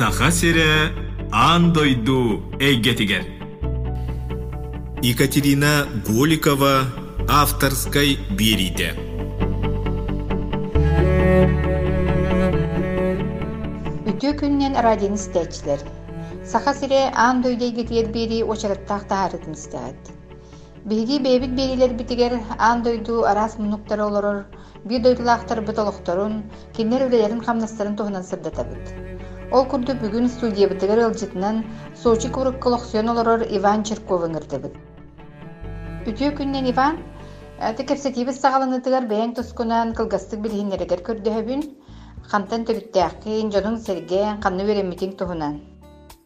саха сире ан дойду эйгетигер Екатерина Голикова авторской бериде. Үтө күннен радион истәчләр. Саха сире ан дойдей гетер бери очараттах таарытын истәгәт. Биги бебит берилер битигер ан дойду арас мунуктар олорор, би дойдулахтар бытолохторун, кинер үлелерин хамнастарын туһунан сырдатабыт. Ол күрдү бүгүн студия битигер ылжытынан Сочи курык коллекцион олорор Иван Черковын ырдыбыт. Үтө күннен Иван Текепсетибіз сағаланытыгар бәйін тұскунан кылгастык билхиннерегер көрдөһөбүн, хантан төлүттääхкин, жонун серген, канны беремитин туһунан.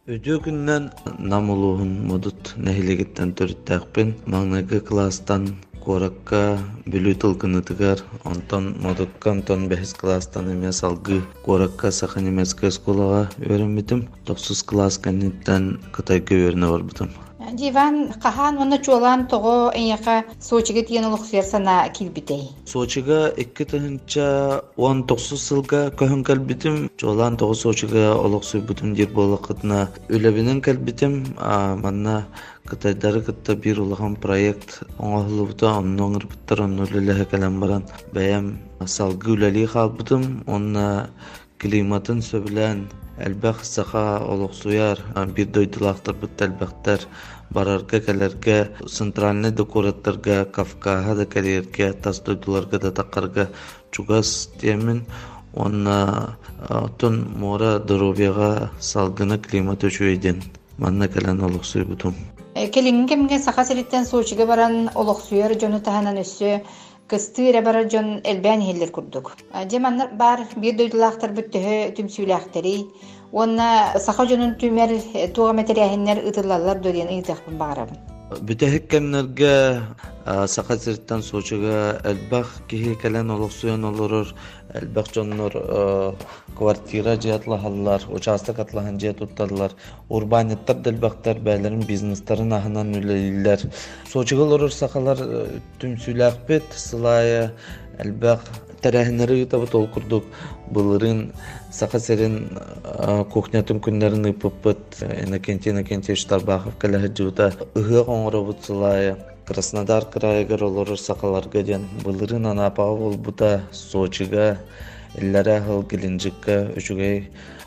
Өдө күннен намулуһун модут нәһилегиттен төрүттääхпин. Маңнагы класстан коракка бүлү тылкынытыгар, онтон модукка онтон бәхис класстан эмес алгы коракка сахан эмеске сколага өремитим. 9 класс канниттен кытайга өрнө барбытым. Диван кахан мына чуолан того эйяка сочиге тиен улуксер сана килбитей. Сочига 2 тыһынча 19 сылга көһөн кэлбитим. Жолан тоғы Сочига олоксуй бутум дир болакытна үлебинен кэлбитим. А манна кытайдары кытта бир улахан проект оңоһулубута оннон ырбыттар оннулелеһе кэлэн баран бэйэм салгы үлели халбытым. Онна климатын сөбүлэн Әлбәх саха олоқсуяр бир дойдулақтар бит әлбәхтер барарга кәләргә центральный декораттарга кавкаға да кәләргә тас дойдуларга да тақарга чугас темен онна тон мора здоровьяга салгына климат өчөйден манна кәлән олоқсуй бутум Келиңин кемге саха сириттен сочиге баран олоқсуяр жону таханан өссө кыстыыра бара жон элбән хиллер курдук. Деманнар бар бир дойдулақтар бүттөһө түмсүләхтери. Онна саха жонун түмер туга материахиннер ытылалар дөрен ыйтахпын багарабын. Бүтәһеккәннәргә саха сирттан сочыга әлбәх киһи кәлән олоқсуян олорор әлбәх жоннор квартира жиятлаһаллар, участок атлаһан жия тутталлар, урбаниттар дәлбәхтәр бәләрен бизнестарын аһынан үлелиләр. Сочыга олорор сахалар түмсүләх бит сылая әлбәх тәрәһеннәре ютабы тол курдук былырын саха серин кухнятын күннәрен ыпыппыт Иннокентий Иннокентьевич Тарбахов кәләһе жута ыһы оңоробут сылая Краснодар крайыгар олорор сақаларга ден былырын анапаға болбута Сочига Илләре хыл Геленджикка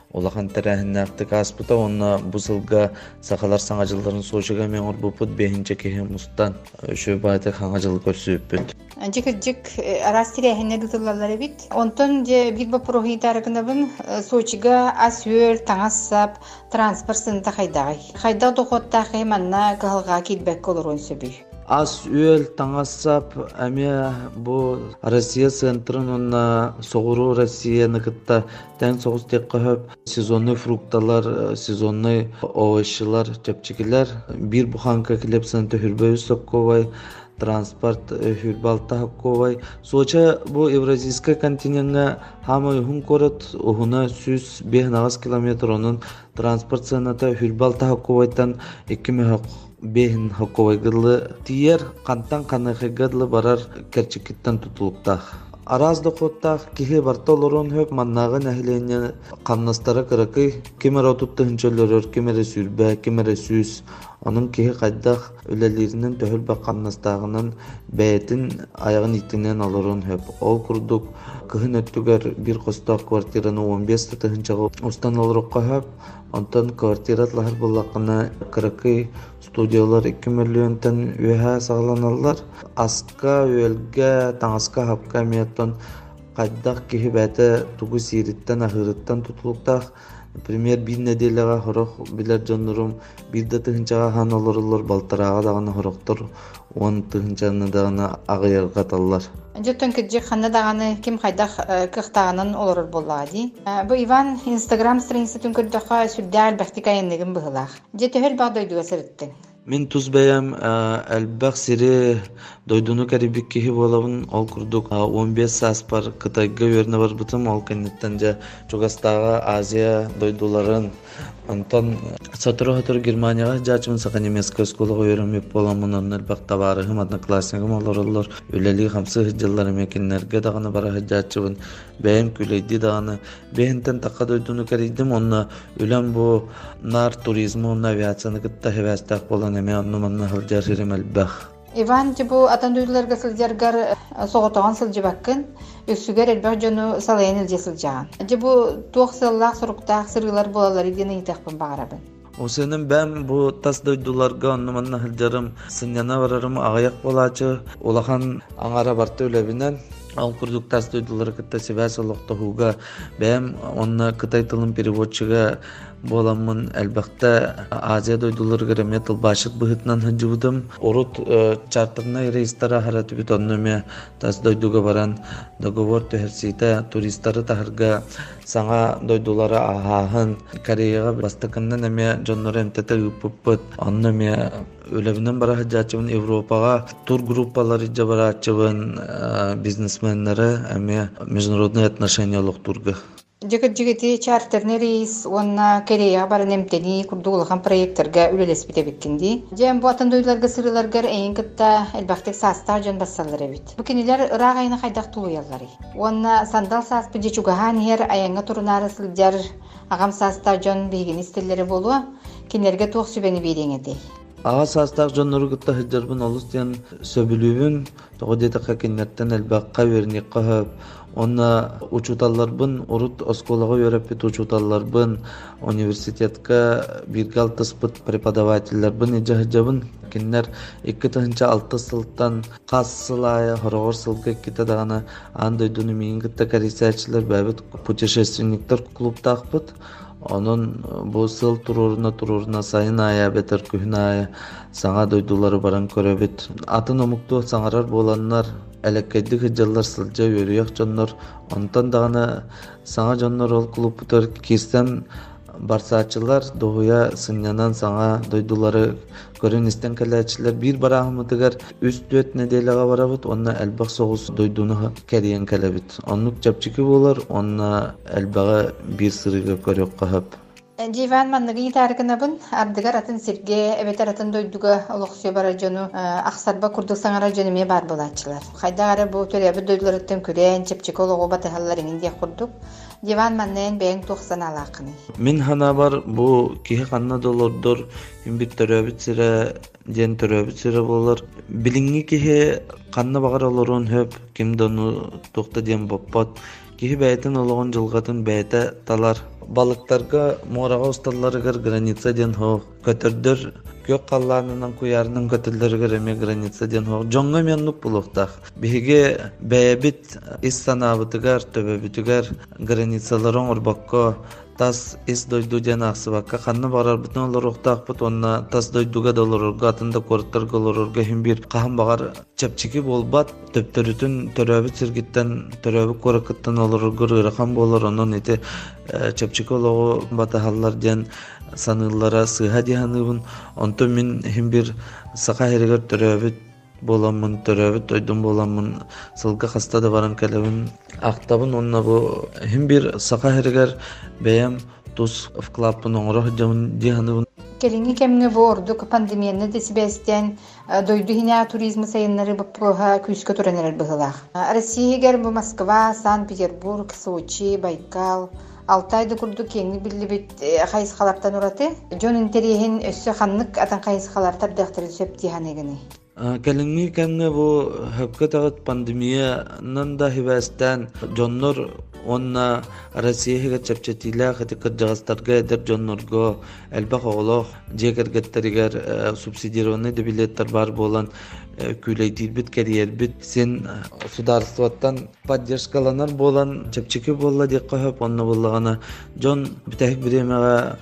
өчүгей Улахан тәрәһеннәктик аспыта онна бусылга сақалар саңа жылдарын Сочига мен орбупут бехинче кеһе мустан өчө байтык хаңа жыл көрсүппүт Жик-жик арас тирәһенне дутыллалар бит. Онтон же бит бу прохитарыгынабын Сочига асүр таңассап транспорт сынта хайдагай. Хайда дохотта хайманна галга китбек олорон сөбүй. Ас үел таңассап әме бу Россия центрын онна соғыру Россия ныкытта тән соғыз тек қахып сезонный фрукталар, сезонный овощылар, чепчикилер бир буханка клепсын төхүрбөй сокковай транспорт хүрбалта хакковай соча бу евразийска континентга хамы хун корот ухуна сүз бех нагас километр онун транспорт сыната хүрбалта хакковайтан эки мехак бехин хакковайгылы тиер кантан каныхыгыдлы барар керчикиттен тутулуктах. Араз доходтах кихи бартолорон хөп маннагы нәһилене каннастара кыракы кемер отутты хынчөлөрөр кемере сүрбә кемере сүз Onun киһи хайдах үлелеринен төһөл бакканнастагынан бәйтин аягын итинен алырын хөп. Ол курдук кыһын өттүгер бир костак квартираны 15 тыһынчага устан алырыкка хөп. Онтон квартиратлар буллакына кыракы студиялар 2 миллионтан үһә сагланалар. Аска үелгә таңаска хапка меттон кайдах киһи бәте тугу сириттен ахырыттан тутулуктах Например, бир неделяга хорох билер жоннорум бир да тыгынчага хан олорулар балтарага дагана хороктор он тыгынчаны дагана агыярга таллар. Жоттон киджик ханна даганы ким хайдах кыхтаганын олорор боллага ди. Бу Иван Инстаграм страница түн көрдөкка сүлдәл бахтика янныгын быгылах. Же төһөл багдойдуга сырыттын. Мин тус бәям әлбәк сире дойдуну кәрибик киһи болабын ол курдук. 15 саас бар кытайга үөрнө барбытым ол кеннеттен же чугастаага азия дойдуларын. Онтон сатыры хатыр германияга жаачымын сака немецкая школага үйрөнмөк боламын онун элбак табаарыхым одноклассникым олороллор үлели хамсы жыллар эмекиннерге дагана бара кэрийдим онна нар авиацияны Иван жибу атын дүйдүлөргө сылжаргар соготогон сылжыбаккын өссүгер элбэх жону салайын илже сылжаган. Жибу туох сыллаах суруктаах сырыылар болалар идиен ыйтакпын багарабын. Осенин бәм бу тас дойдуларга онну манна хылжарым сыньяна барарым агаяк болачы улахан аңара барты үлебинен ал курдук тас дойдулар кытта себәс олохтохуга бәм онна кытай тылын переводчыга боламмын әлбәхтә Азия дойдулар гереме тылбашык быһытнан хыжыбыдым. Орут чартерна рейстара хараты бит оннеме тас дойдуга баран договор төһәрсите туристтары тахырга саңа дойдулары аһаһын Кореяга бастыкыннан эме жоннор эмтете ыппыппыт. Оннеме өлебинен бара хаджачыбын Европага тур группалары жабарачыбын бизнесменнері эме международные отношения турга. Жігіт жігіті чартерный рейс, онна Корея барын эмтени курдугулахан проекттерге үлелес бите биккинди. Жем бу атын дойларга сырыларгар эйин кытта элбахтек саста жон бассалар эбит. Бу кинилер ырак айына хайдак тулуяллары. Онна сандал саас пиджи чугахан хер аянга турунары сылжар агам саста жон бейгин истеллери болу, кинерге туох сүбени бейдеңеди. Ага састак жоннору гытта хыджарбын олус диэн сөбүлүүбүн тоҕо диэтэ хакиннеттен элбакка верник каһып онна учуталларбын урут осколага үйрөппит учуталларбын университетка бирге алтыспыт преподавательлербын ижахыжабын киннер икки тыһынча алты сылтан хас сылая хорогор сылга ките дагана ан дойдуну миин гытта корейсячилер бэбит путешественниктер клубтаахпыт онун бу сыл туруруна туруруна сайын ая бетер күһүн ая саңа дойдулары баран көрөбүт. Атын омуктуу саңарар боланнар. Элеккейди хыджаллар сылжа үөрүөк дьоннор онтон дагана саңа дьоннор ол клубтар кирсен барсаачылар дохуя сыннянан саңа дойдулары көрөн истен келечилер бир бараахмытыгар үс дүөт неделяга барабыт онна элбах согус дойдуну кериен келебит оннук жапчики болар онна элбага бир сырыга көрөк кахап. Диван манныгы тарыкынабын ардыгар атын сирге эбетер атын дойдуга олоксуя бара жону ахсарба курдук саңара жөнүме бар булачылар. Хайдагары бу төрөбү дойдуларыттан күрен чепчек олого батахаллар иңинде курдук. Диван маннен бэйин тухсан алакыны. Мин хана бар бу киһи ханна долордор бир төрөбүт сире ден төрөбүт сире болар. Билиңи киһи канна багар олорун хөп ким дону тухта ден боппот. Киһи бәйтен ологон жылгатын бәйте талар. Балыктарга морага усталларыгар граница ден хо көтөрдөр көк қалланынан куярынан көтөллөргөр эме граница ден хо жоңго меннук булуктах биге бэбит ис санабытыгар тас ис дойду ден аксыбакка бүтүн онна тас дойдуга багар чепчики болбат төптөрүтүн төрөбүт сиргиттен төрөбүт куракыттан олорорго ырахан болор. Онон ити чепчики ологу батахаллар ден саныыллара сыыха диһаныбын онто мин хим бир сака төрөбүт боламмын төрөбүт ойдун боламмын сылга хаста да баран келебин актабын онна бу хим бир сака херигер бэйэм тус вклаппын оҥорох диһаныбын Келинги кемге бу ордук пандемияны десибестен дойду хиня туризм сайыннары быһылах. Россиягер бу Москва, Санкт-Петербург, Сочи, Байкал, Алтайды курду атан. Кэлинги кэмге бу хөпкө тагыт пандемиянан да хибэстэн жоннор онна Россияга чепчетиле хати кыржагастарга эдер жоннорго элбах оголох жегергеттеригер субсидированный билеттер бар болан күлейдирбит кериербит сен государствоттан поддержкаланар болан чепчеки болла деп койоп онно боллагана жон битэх биремеге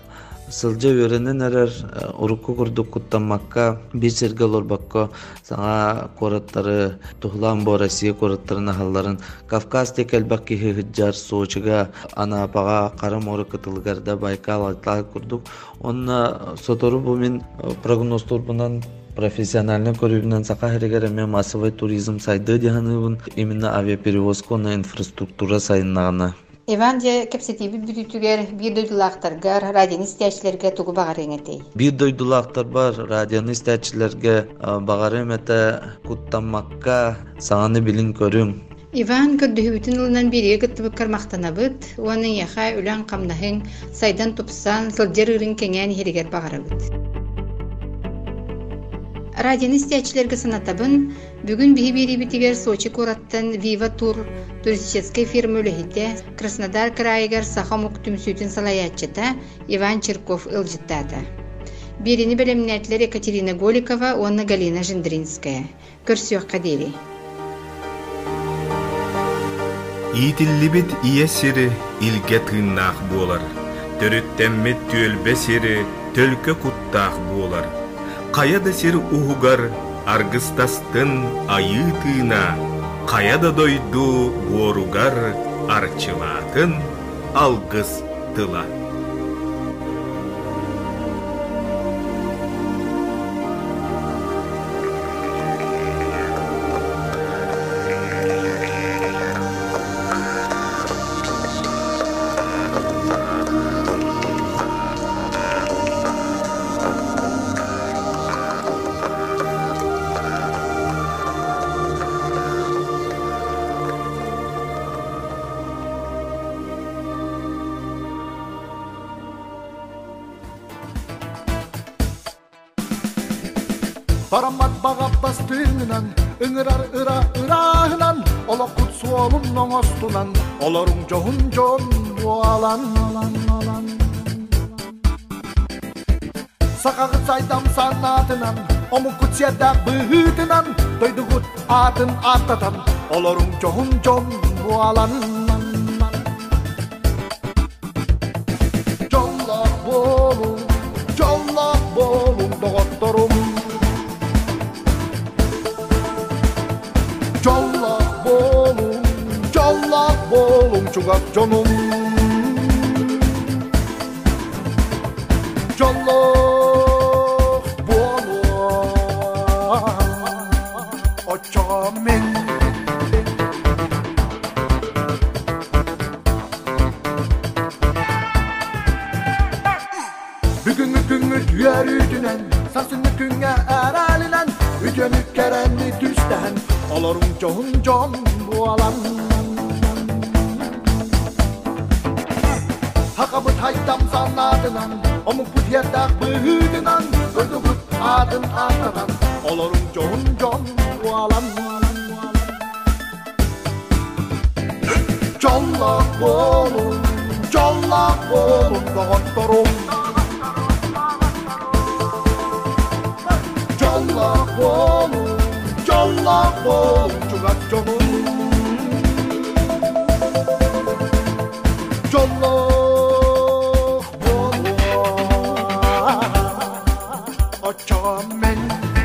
сылжа өренен эрер урукку курдук куттаммакка бир серге олорбакко саҥа куораттары тухулаан бо россия куораттарын ахалларын кавказ тек элбак киһи хыджар сочига анаапага кара моору кытылгарда байкал атлаа курдук. Онна сотору бу мен прогносторбунан профессиональный көрүүбүнөн сака херегер эме массовый туризм сайды диhanыбын именно авиаперевозканы инфраструктура сайыннагана Иван же кепсетиби бүтүтүгер бир дойдулаактаргар радион истечилерге тугу багар эңетей. бир дойдулаактар бар радионы истечилерге багары эмете куттаммакка сааны билин көрүң Иван көрдөһүбүтүн ылынан бири гыттыбык кармактанабыт, уаны яха үлән камнаһың сайдан тупсан сылжыр ырын кеңен херигер багарабыт. Радион истечилерге санатабын бүгүн биһи битигер Сочи кураттан Вива Тур туристический фирма үлэхите Краснодар крайыгар сахамук түмсүтүн салаятчыта Иван Черков ылжыттата. Бирини белемнәтлер Екатерина Голикова, онна Галина Жиндринская. Көрсөк кадери. Иитиллибит ие сири илге тыыннаах буолар. Төрүттэммит түөлбе сири төлкө куттаах буолар. Кая да сир аргыстастын айыы тыына, кая да дойду буоругар арчылаатын алгыс тыла. Barammat bagabbas piğinen Iňirar ıra ırahınan Ola kutsu olum noň ostunan Olarun johun johun alan alan. Alan Sakağı saydam sanatynan Omu kutsiyada bühütünan Doydugut atın atatan Olarun johun johun alan uzak canım. Canlık bu ana Açam ben Bugün mükümmüz yer ütünen Sarsın mükünge eralilen Üce mükerrenli düşten Alarım can can bu alan. Hakabı taydan zannadınan Omuk bu yerdak bühüdünan Ödübüt adın atadan Olurum johun johun Ualan ualan ualan Jollak olun Jollak olun Doktorum. Jollak olun Jollak olun Çugak johun Jollak torment.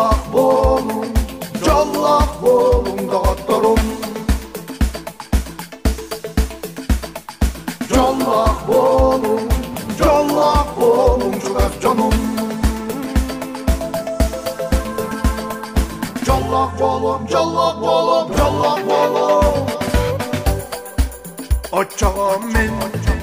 Callah bolum, callah bolum dağıtlarım Callah bolum, callah bolum şu efcanım Callah bolum, callah bolum, callah bolum. Açacağım ben, açacağım